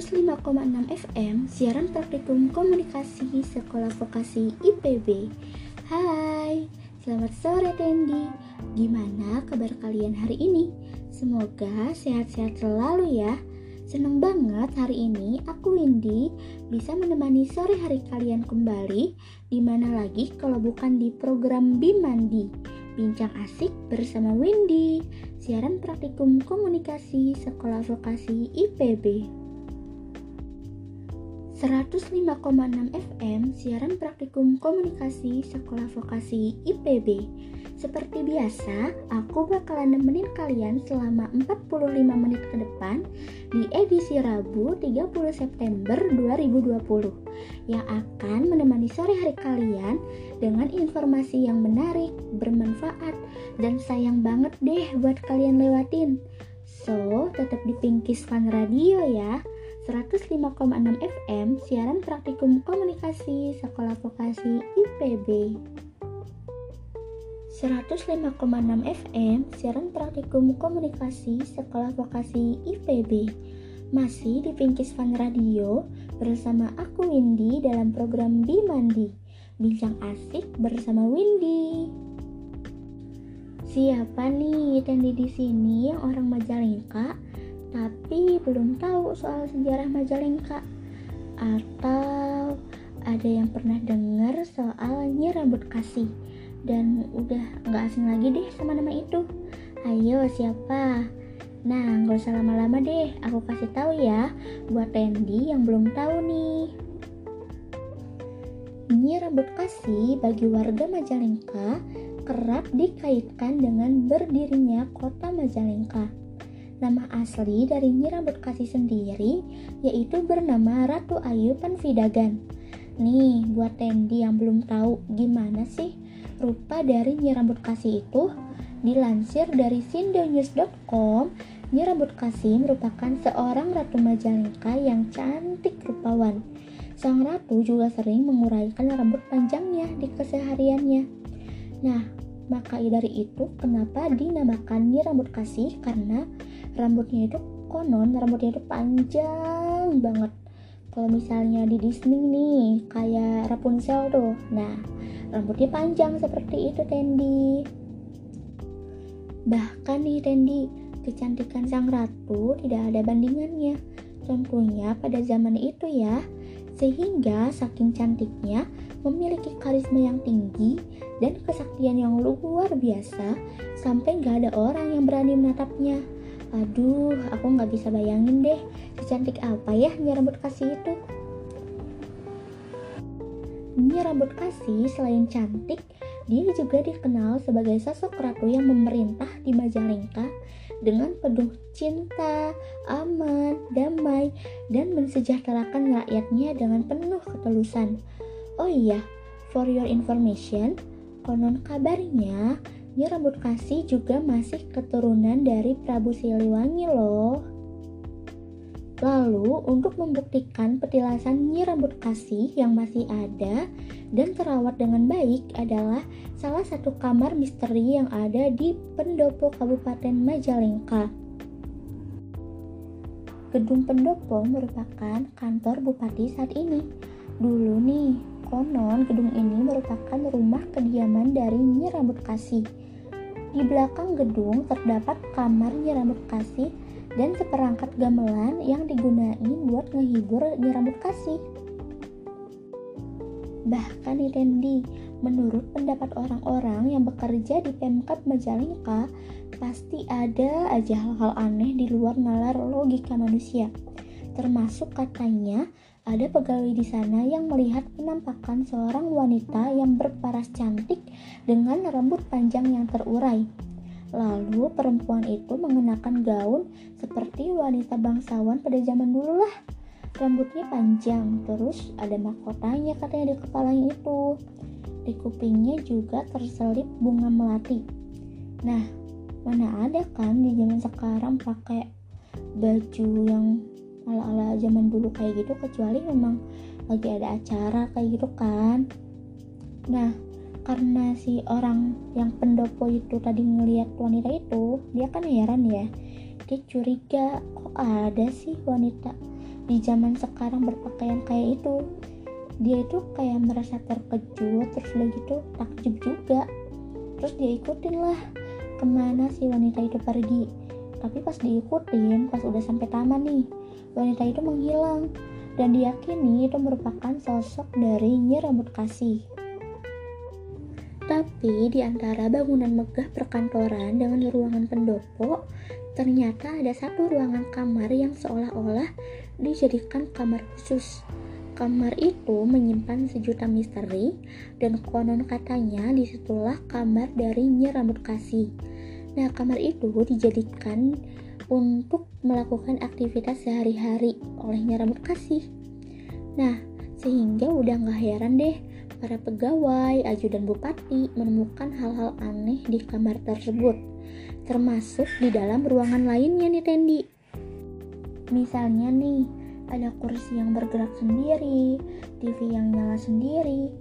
105,6 FM Siaran Praktikum Komunikasi Sekolah Vokasi IPB Hai, selamat sore Tendi. Gimana kabar kalian hari ini? Semoga sehat-sehat selalu ya. Seneng banget hari ini aku Windy bisa menemani sore hari kalian kembali. Di mana lagi kalau bukan di program Bimandi Bincang asik bersama Windy Siaran Praktikum Komunikasi Sekolah Vokasi IPB 105,6 FM Siaran Praktikum Komunikasi Sekolah Vokasi IPB Seperti biasa, aku bakalan nemenin kalian selama 45 menit ke depan di edisi Rabu 30 September 2020 yang akan menemani sore hari kalian dengan informasi yang menarik, bermanfaat, dan sayang banget deh buat kalian lewatin. So, tetap di Pinkies Fun Radio ya. 105,6 FM siaran praktikum komunikasi Sekolah Vokasi IPB 105,6 FM siaran praktikum komunikasi Sekolah Vokasi IPB masih di Pinkis Fun Radio bersama aku Windy dalam program Bimandi Bincang asik bersama Windy. Siapa nih Tendi di sini yang orang Majalengka? Tapi belum tahu soal sejarah Majalengka. Atau ada yang pernah dengar soal Nyi Rambut Kasih. Dan udah nggak asing lagi deh sama nama itu. Ayo siapa? Nah nggak usah lama-lama deh. Aku kasih tahu ya buat Randy yang belum tahu nih. Nyi Rambut Kasih bagi warga Majalengka kerap dikaitkan dengan berdirinya kota Majalengka Nama asli dari Nyi Rambut Kasih sendiri yaitu bernama Ratu Ayu Panvidagan. Nih, buat Tendi yang belum tahu gimana sih rupa dari Nyi Rambut Kasih itu, dilansir dari sindonews.com, Nyi Rambut Kasih merupakan seorang ratu Majalengka yang cantik rupawan. Sang ratu juga sering menguraikan rambut panjangnya di kesehariannya. Nah, maka dari itu kenapa dinamakan Nyi Rambut Kasih karena rambutnya itu konon rambutnya itu panjang banget. Kalau misalnya di Disney nih kayak Rapunzel tuh. Nah rambutnya panjang seperti itu Tendi bahkan nih Tendi kecantikan sang ratu tidak ada bandingannya. Tentunya pada zaman itu ya sehingga saking cantiknya memiliki karisma yang tinggi dan kesaktian yang luar biasa sampai gak ada orang yang berani menatapnya Aduh, aku nggak bisa bayangin deh, secantik apa ya Nyi Rambut Kasih itu. Nyi Rambut Kasih selain cantik, dia juga dikenal sebagai sosok ratu yang memerintah di Majalengka dengan penuh cinta, aman, damai, dan mensejahterakan rakyatnya dengan penuh ketulusan. Oh iya, for your information, konon kabarnya Nyi Rambut Kasih juga masih keturunan dari Prabu Siliwangi loh. Lalu, untuk membuktikan petilasan Nyi Rambut Kasih yang masih ada dan terawat dengan baik adalah salah satu kamar misteri yang ada di Pendopo Kabupaten Majalengka. Gedung Pendopo merupakan kantor bupati saat ini. Dulu nih, konon gedung ini merupakan rumah kediaman dari Nyi Rambut Kasih di belakang gedung terdapat kamar Nyi Rambut Kasih dan seperangkat gamelan yang digunain buat ngehibur Nyi Rambut Kasih. Bahkan di Tendi, menurut pendapat orang-orang yang bekerja di Pemkap Majalengka, pasti ada aja hal-hal aneh di luar nalar logika manusia. Termasuk katanya ada pegawai di sana yang melihat penampakan seorang wanita yang berparas cantik dengan rambut panjang yang terurai. Lalu perempuan itu mengenakan gaun seperti wanita bangsawan pada zaman dulu lah. Rambutnya panjang, terus ada mahkotanya katanya di kepalanya itu. Di kupingnya juga terselip bunga melati. Nah, mana ada kan di zaman sekarang pakai baju yang ala-ala zaman dulu kayak gitu kecuali memang lagi ada acara kayak gitu kan. Nah karena si orang yang pendopo itu tadi ngelihat wanita itu dia kan heran ya. Dia curiga kok ada sih wanita di zaman sekarang berpakaian kayak itu? Dia itu kayak merasa terkejut terus udah gitu takjub juga. Terus dia ikutin lah ke mana si wanita itu pergi. Tapi pas diikutin pas udah sampai taman nih wanita itu menghilang dan diyakini itu merupakan sosok dari Nyi Rambut Kasih tapi di antara bangunan megah perkantoran dengan ruangan pendopo, ternyata ada satu ruangan kamar yang seolah-olah dijadikan kamar khusus. Kamar itu menyimpan sejuta misteri dan konon katanya di situlah kamar dari Nyi Rambut Kasih. Nah, kamar itu dijadikan untuk melakukan aktivitas sehari-hari oleh Nyi Rambut Kasih. Nah, sehingga udah gak heran deh para pegawai, ajudan bupati menemukan hal-hal aneh di kamar tersebut, termasuk di dalam ruangan lainnya nih Tendi. Misalnya nih, ada kursi yang bergerak sendiri, TV yang nyala sendiri,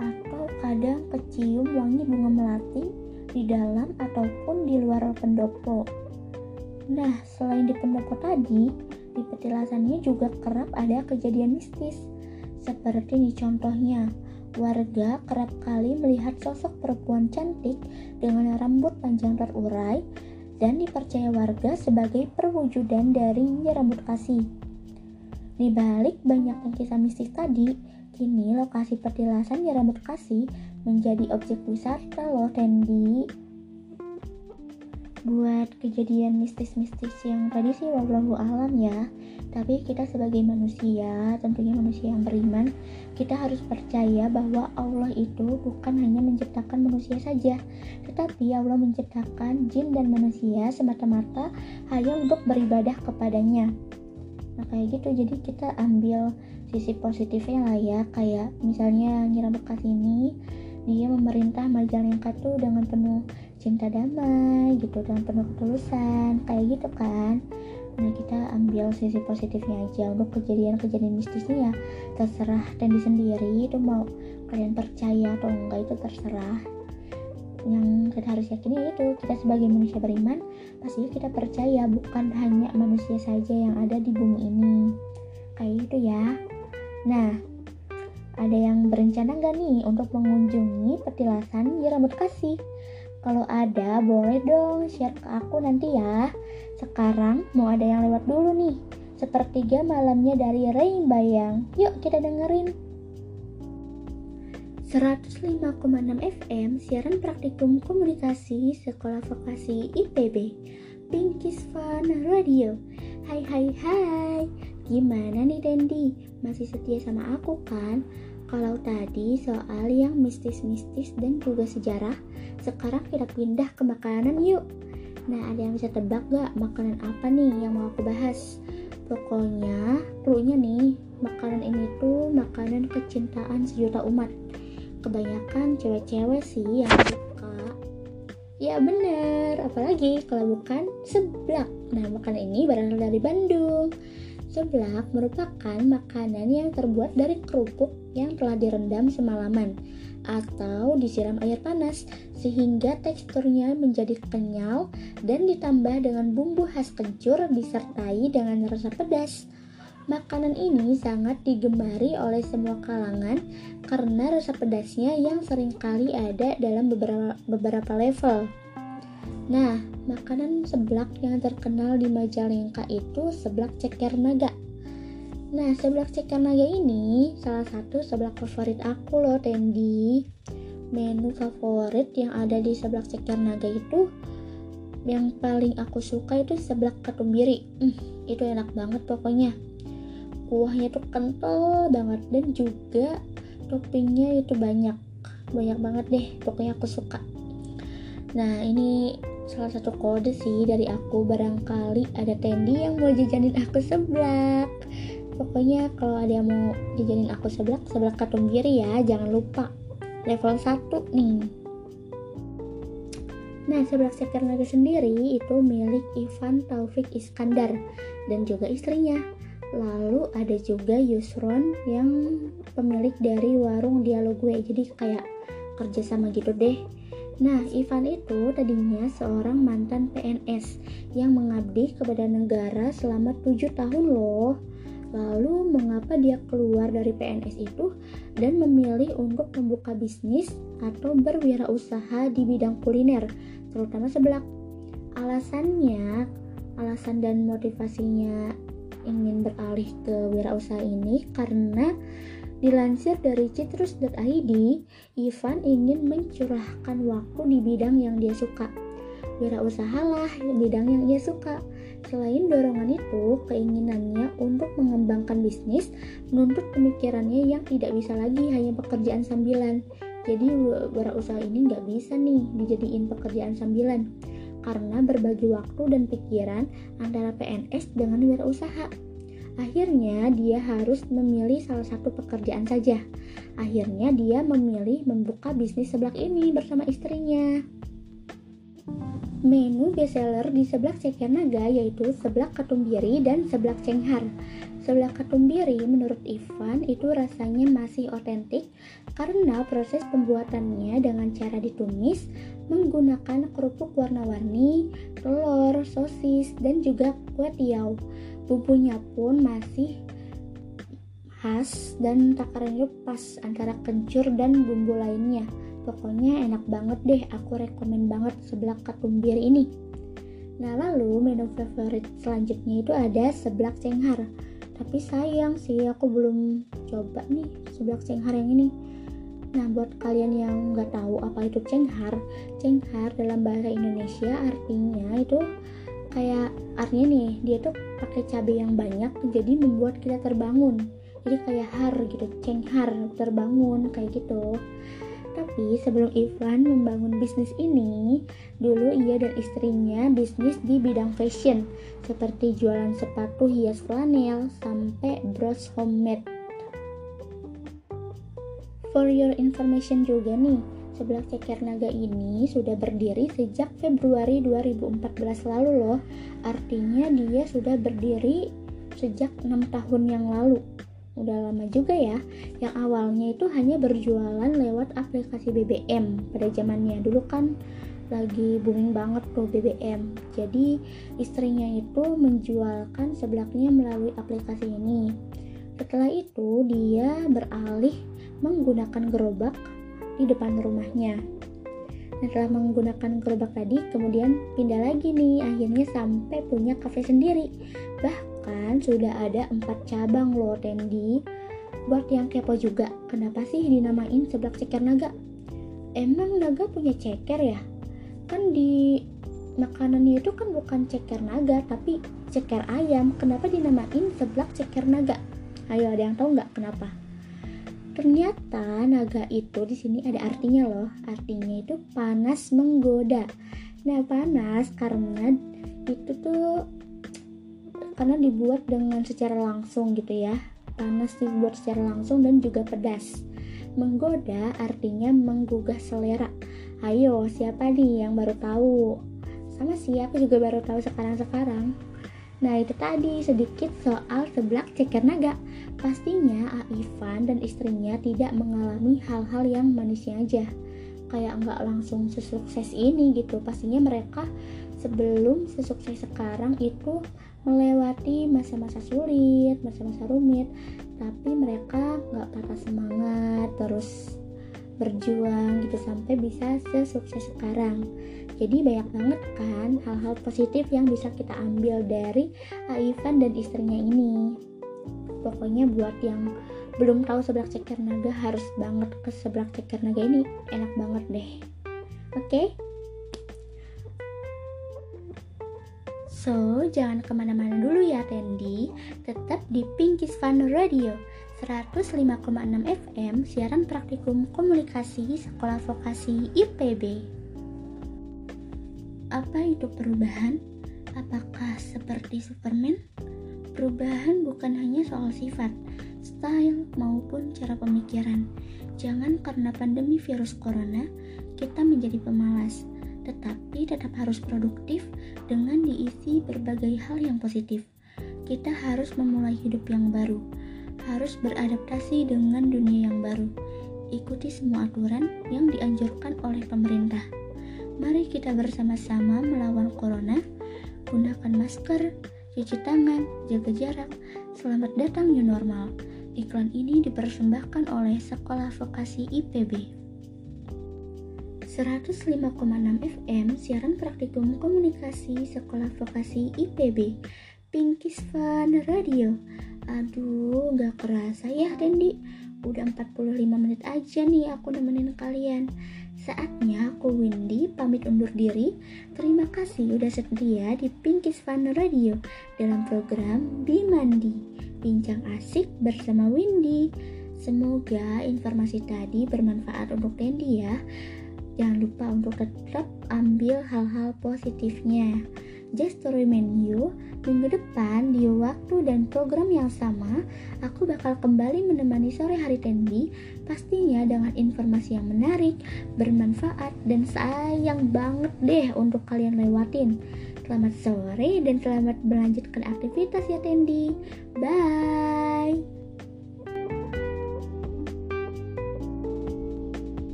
atau kadang kecium wangi bunga melati di dalam ataupun di luar pendopo. Nah, selain di pendopo tadi, di petilasannya juga kerap ada kejadian mistis. Seperti di contohnya, Warga kerap kali melihat sosok perempuan cantik dengan rambut panjang terurai dan dipercaya warga sebagai perwujudan dari rambut kasih. Di balik banyaknya kisah mistis tadi, kini lokasi petilasan rambut kasih menjadi objek wisata loh Tendi buat kejadian mistis-mistis yang tadi sih wallahu alam ya. Tapi kita sebagai manusia tentunya manusia yang beriman kita harus percaya bahwa Allah itu bukan hanya menciptakan manusia saja. Tetapi Allah menciptakan jin dan manusia semata-mata hanya untuk beribadah kepadanya. Nah kayak gitu. Jadi kita ambil sisi positifnya lah ya. Kayak misalnya ngira bekas ini dia memerintah Majalengka tuh dengan penuh cinta damai gitu dan penuh ketulusan kayak gitu kan. Nah kita ambil sisi positifnya aja. Untuk kejadian-kejadian mistisnya ya terserah Tendi sendiri itu mau kalian percaya atau enggak itu terserah. Yang kita harus yakini itu kita sebagai manusia beriman pasti kita percaya bukan hanya manusia saja yang ada di bumi ini. Kayak gitu ya. Nah ada yang berencana gak nih untuk mengunjungi petilasan di rambut kasih kalau ada, boleh dong share ke aku nanti ya. Sekarang mau ada yang lewat dulu nih. Sepertiga malamnya dari Rain Bayang. Yuk kita dengerin. 105,6 FM siaran praktikum komunikasi Sekolah Vokasi IPB Pinkies Fun Radio Hai hai hai Gimana nih Dendi? Masih setia sama aku kan? Kalau tadi soal yang mistis-mistis dan juga sejarah, sekarang kita pindah ke makanan yuk. Nah, ada yang bisa tebak gak makanan apa nih yang mau aku bahas? Pokoknya, clue nih, makanan ini tuh makanan kecintaan sejuta umat. Kebanyakan cewek-cewek sih yang suka. Ya bener, apalagi kalau bukan seblak. Nah, makanan ini berasal dari Bandung. Seblak merupakan makanan yang terbuat dari kerupuk yang telah direndam semalaman atau disiram air panas sehingga teksturnya menjadi kenyal dan ditambah dengan bumbu khas kencur disertai dengan rasa pedas. Makanan ini sangat digemari oleh semua kalangan karena rasa pedasnya yang sering kali ada dalam beberapa, beberapa level. Nah, makanan seblak yang terkenal di Majalengka itu seblak ceker naga. Nah, seblak ceker naga ini salah satu seblak favorit aku loh, Tendi. Menu favorit yang ada di seblak ceker naga itu yang paling aku suka itu seblak katumbiri. Hmm, itu enak banget pokoknya. Kuahnya tuh kental banget dan juga toppingnya itu banyak. Banyak banget deh, pokoknya aku suka. Nah, ini salah satu kode sih dari aku barangkali ada Tendi yang mau jajanin aku seblak pokoknya kalau ada yang mau jajanin aku seblak seblak katumbiri ya jangan lupa level 1 nih Nah, seblak ceker naga sendiri itu milik Ivan Taufik Iskandar dan juga istrinya. Lalu ada juga Yusron yang pemilik dari warung dialog gue. Jadi kayak kerja sama gitu deh. Nah, Ivan itu tadinya seorang mantan PNS yang mengabdi kepada negara selama tujuh tahun loh. Lalu mengapa dia keluar dari PNS itu dan memilih untuk membuka bisnis atau berwirausaha di bidang kuliner, terutama seblak? Alasannya, alasan dan motivasinya ingin beralih ke wirausaha ini karena dilansir dari citrus.id, Ivan ingin mencurahkan waktu di bidang yang dia suka. Wirausahalah bidang yang ia suka. Selain dorongan itu, keinginannya untuk mengembangkan bisnis menuntut pemikirannya yang tidak bisa lagi hanya pekerjaan sambilan. Jadi wirausaha ini nggak bisa nih dijadiin pekerjaan sambilan karena berbagi waktu dan pikiran antara PNS dengan wirausaha. Akhirnya dia harus memilih salah satu pekerjaan saja. Akhirnya dia memilih membuka bisnis seblak ini bersama istrinya. Menu bestseller di seblak ceker naga yaitu seblak katumbiri dan seblak cenghar. Seblak katumbiri menurut Ivan itu rasanya masih otentik karena proses pembuatannya dengan cara ditumis menggunakan kerupuk warna-warni, telur, sosis, dan juga kue tiaw. Bumbunya pun masih khas dan takarannya pas antara kencur dan bumbu lainnya. Pokoknya enak banget deh, aku rekomen banget seblak katumbir ini. Nah lalu menu favorit selanjutnya itu ada seblak cenghar. Tapi sayang sih aku belum coba nih seblak cenghar yang ini. Nah buat kalian yang nggak tahu apa itu cenghar, cenghar dalam bahasa Indonesia artinya itu kayak artinya nih dia tuh pakai cabai yang banyak jadi membuat kita terbangun. Jadi kayak har gitu cenghar terbangun kayak gitu. Tapi sebelum Ivan membangun bisnis ini, dulu ia dan istrinya bisnis di bidang fashion, seperti jualan sepatu hias flanel sampai bros homemade. For your information juga nih, sebelah ceker naga ini sudah berdiri sejak Februari 2014 lalu loh. Artinya dia sudah berdiri sejak 6 tahun yang lalu. Udah lama juga ya. Yang awalnya itu hanya berjualan lewat aplikasi BBM pada zamannya. Dulu kan lagi booming banget tuh BBM jadi istrinya itu menjualkan sebelaknya melalui aplikasi ini. Setelah itu dia beralih menggunakan gerobak di depan rumahnya Nah, setelah menggunakan gerobak tadi, kemudian pindah lagi nih, akhirnya sampai punya kafe sendiri. Bahkan sudah ada empat cabang loh, Tendi. Buat yang kepo juga, kenapa sih dinamain seblak ceker naga? Emang naga punya ceker ya? Kan di makanannya itu kan bukan ceker naga, tapi ceker ayam. Kenapa dinamain seblak ceker naga? Ayo, ada yang tahu nggak kenapa? Ternyata naga itu di sini ada artinya loh. Artinya itu panas menggoda. Nah, panas karena itu tuh karena dibuat dengan secara langsung gitu ya. Panas dibuat secara langsung dan juga pedas. Menggoda artinya menggugah selera. Ayo, siapa nih yang baru tahu? Sama sih, aku juga baru tahu sekarang-sekarang. Nah itu tadi sedikit soal seblak ceker naga. Pastinya Ivan dan istrinya tidak mengalami hal-hal yang manisnya aja. Kayak nggak langsung sesukses ini gitu. Pastinya mereka sebelum sesukses sekarang itu melewati masa-masa sulit, masa-masa rumit. Tapi mereka nggak patah semangat, terus berjuang gitu sampai bisa sesukses sekarang jadi banyak banget kan hal-hal positif yang bisa kita ambil dari Ivan dan istrinya ini pokoknya buat yang belum tahu sebelah ceker naga harus banget ke sebelah ceker naga ini enak banget deh oke okay? So, jangan ke mana-mana dulu ya Tendi, tetap di Pinkies Fun Radio 105,6 FM, siaran praktikum komunikasi Sekolah Vokasi IPB. Apa itu perubahan? Apakah seperti Superman? Perubahan bukan hanya soal sifat, style, maupun cara pemikiran. Jangan karena pandemi virus corona, kita menjadi pemalas, tetapi tetap harus produktif dengan diisi berbagai hal yang positif. Kita harus memulai hidup yang baru, harus beradaptasi dengan dunia yang baru. Ikuti semua aturan yang dianjurkan oleh pemerintah. Mari kita bersama-sama melawan corona. Gunakan masker, cuci tangan, jaga jarak. Selamat datang new normal. Iklan ini dipersembahkan oleh Sekolah Vokasi IPB. 105,6 FM siaran praktikum komunikasi Sekolah Vokasi IPB. Pinkis Fun Radio. Aduh, gak kerasa ya Dendi. Udah 45 menit aja nih aku nemenin kalian. Saatnya aku Windy pamit undur diri. Terima kasih udah setia di Pinkis Fun Radio dalam program Bimandi. Bincang asik bersama Windy. Semoga informasi tadi bermanfaat untuk Dendi ya. Jangan lupa untuk tetap ambil hal-hal positifnya. Just to remind you, minggu depan di waktu dan program yang sama, aku bakal kembali menemani sore hari Tendi, pastinya dengan informasi yang menarik, bermanfaat, dan sayang banget deh untuk kalian lewatin. Selamat sore dan selamat melanjutkan aktivitas ya Tendi. Bye.